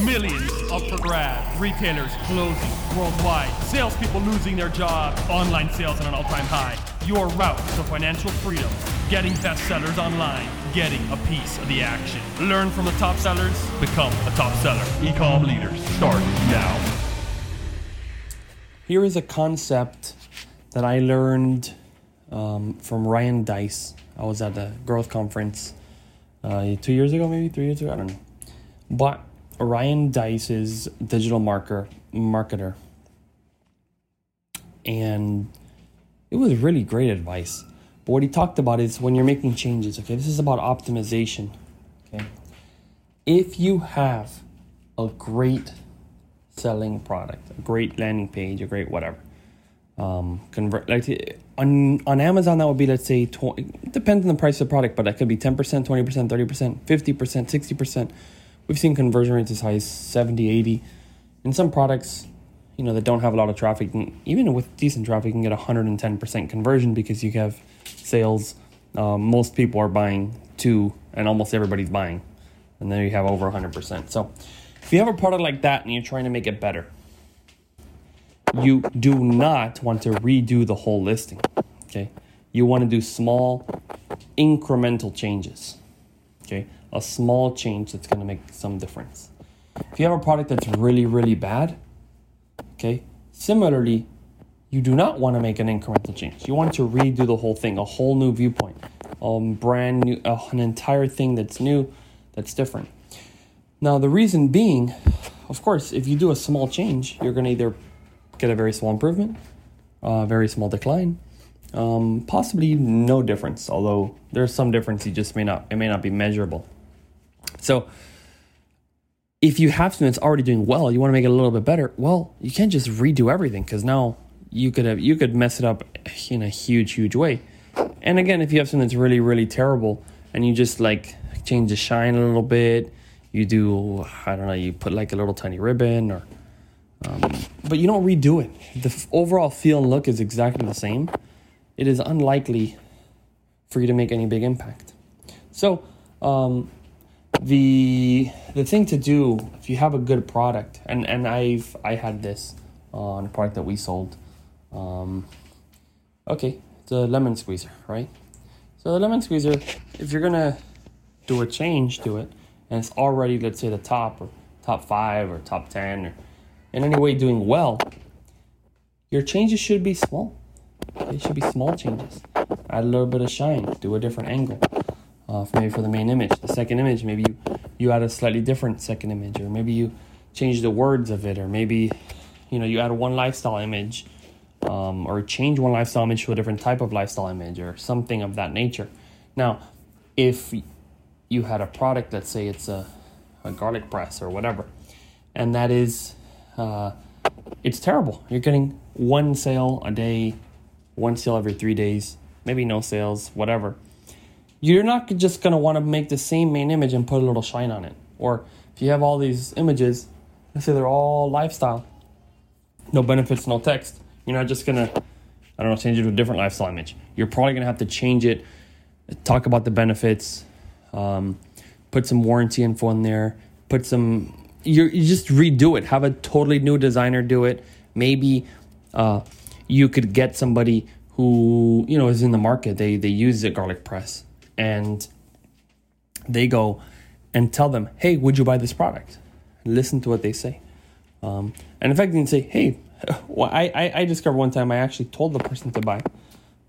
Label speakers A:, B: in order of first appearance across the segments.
A: Millions up for grabs. Retailers closing worldwide. Salespeople losing their jobs. Online sales at an all-time high. Your route to financial freedom. Getting bestsellers online. Getting a piece of the action. Learn from the top sellers. Become a top seller. Ecom leaders. Start now.
B: Here is a concept that I learned um, from Ryan Deiss. I was at a growth conference uh, two years ago, maybe three years ago. I don't know. But Ryan Deiss is digital marker marketer, and it was really great advice. But what he talked about is when you're making changes. Okay, this is about optimization. Okay, if you have a great selling product, a great landing page, a great whatever, um, convert like on on Amazon that would be let's say 20, depends on the price of the product, but that could be ten percent, twenty percent, thirty percent, fifty percent, sixty percent We've seen conversion rates as high as 70, 80. In some products, you know, that don't have a lot of traffic, even with decent traffic, you can get 110% conversion because you have sales. Um, most people are buying two, and almost everybody's buying. And then you have over 100%. So if you have a product like that and you're trying to make it better, you do not want to redo the whole listing. Okay. You want to do small incremental changes. Okay a small change that's going to make some difference. If you have a product that's really, really bad, okay, similarly, you do not want to make an incremental change. You want to redo the whole thing, a whole new viewpoint, um, brand new, uh, an entire thing that's new, that's different. Now, the reason being, of course, if you do a small change, you're going to either get a very small improvement, a very small decline, um, possibly no difference. Although there's some difference, you just may not it may not be measurable. So if you have something that's already doing well, you want to make it a little bit better. Well, you can't just redo everything because now you could have you could mess it up in a huge huge way. And again, if you have something that's really really terrible and you just like change the shine a little bit, you do I don't know, you put like a little tiny ribbon or um, but you don't redo it. The f- overall feel and look is exactly the same. It is unlikely for you to make any big impact. So, um, the the thing to do if you have a good product and and I've I had this on a product that we sold um, okay the lemon squeezer right? So the lemon squeezer if you're gonna do a change to it and it's already let's say the top or top five or top 10 or in any way doing well your changes should be small. They should be small changes. Add a little bit of shine do a different angle uh, maybe for the main image. The second image, maybe you, you add a slightly different second image, or maybe you change the words of it, or maybe you know you add one lifestyle image, um, or change one lifestyle image to a different type of lifestyle image, or something of that nature. Now, if you had a product, let's say it's a, a garlic press or whatever, and that is uh, it's terrible. You're getting one sale a day, one sale every three days, maybe no sales, whatever you're not just going to want to make the same main image and put a little shine on it. Or if you have all these images, let's say they're all lifestyle, no benefits, no text, you're not just going to, I don't know, change it to a different lifestyle image. You're probably going to have to change it, talk about the benefits, um, put some warranty info in there, put some, you you just redo it, have a totally new designer do it. Maybe uh, you could get somebody who, you know, is in the market, they, they use the garlic press and they go and tell them, hey, would you buy this product? Listen to what they say. Um, and in fact, they can say, hey, well, I, I, I discovered one time I actually told the person to buy.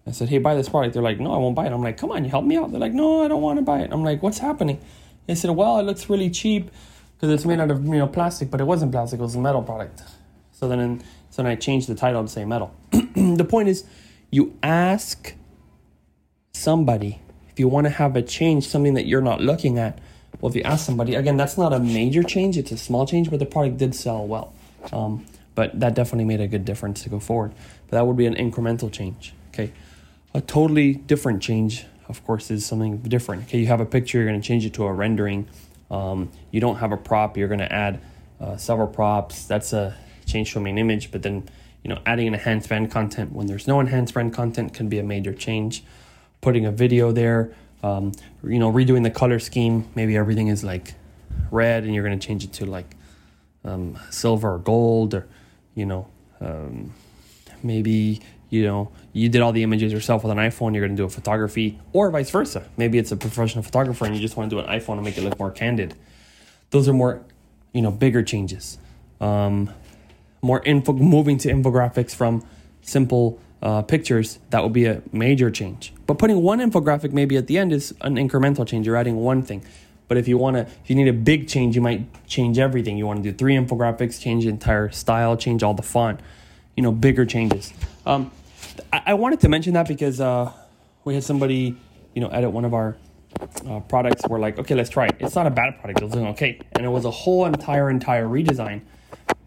B: I said, hey, buy this product. They're like, no, I won't buy it. I'm like, come on, you help me out. They're like, no, I don't want to buy it. I'm like, what's happening? They said, well, it looks really cheap because it's made out of you know plastic, but it wasn't plastic. It was a metal product. So then, in, so then I changed the title to say metal. the point is, you ask somebody if you want to have a change, something that you're not looking at, well, if you ask somebody, again, that's not a major change, it's a small change, but the product did sell well. Um, but that definitely made a good difference to go forward. But that would be an incremental change. Okay. A totally different change, of course, is something different. Okay. You have a picture, you're going to change it to a rendering. Um, you don't have a prop, you're going to add uh, several props. That's a change to a main image, but then, you know, adding an enhanced brand content when there's no enhanced brand content can be a major change putting a video there, um, you know, redoing the color scheme. Maybe everything is like red and you're going to change it to like um, silver or gold, or you know, um, maybe you know you did all the images yourself with an iphone you're going to do a photography or vice versa. Maybe it's a professional photographer and you just want to do an iphone and make it look more candid. Those are more you know bigger changes. Um, more info moving to infographics from simple uh, pictures that would be a major change. But putting one infographic maybe at the end is an incremental change. You're adding one thing. But if you want to if you need a big change you might change everything. You want to do three infographics change the entire style change all the font you know bigger changes. Um, I, I wanted to mention that because uh, we had somebody, you know, edit one of our uh, products. We're like, okay, let's try it. It's not a bad product. It was doing okay, and it was a whole entire entire redesign,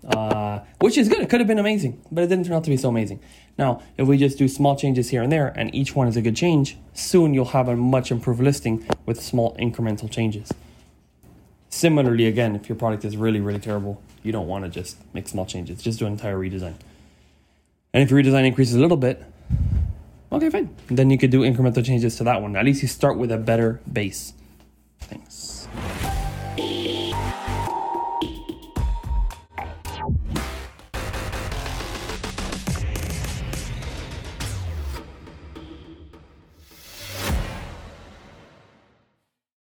B: uh, which is good. It could have been amazing, but it didn't turn out to be so amazing. Now, if we just do small changes here and there, and each one is a good change, soon you'll have a much improved listing with small incremental changes. Similarly, again, if your product is really, really terrible, you don't want to just make small changes. Just do an entire redesign. And if your redesign increases a little bit, okay, fine. Then you could do incremental changes to that one. At least you start with a better base. Thanks.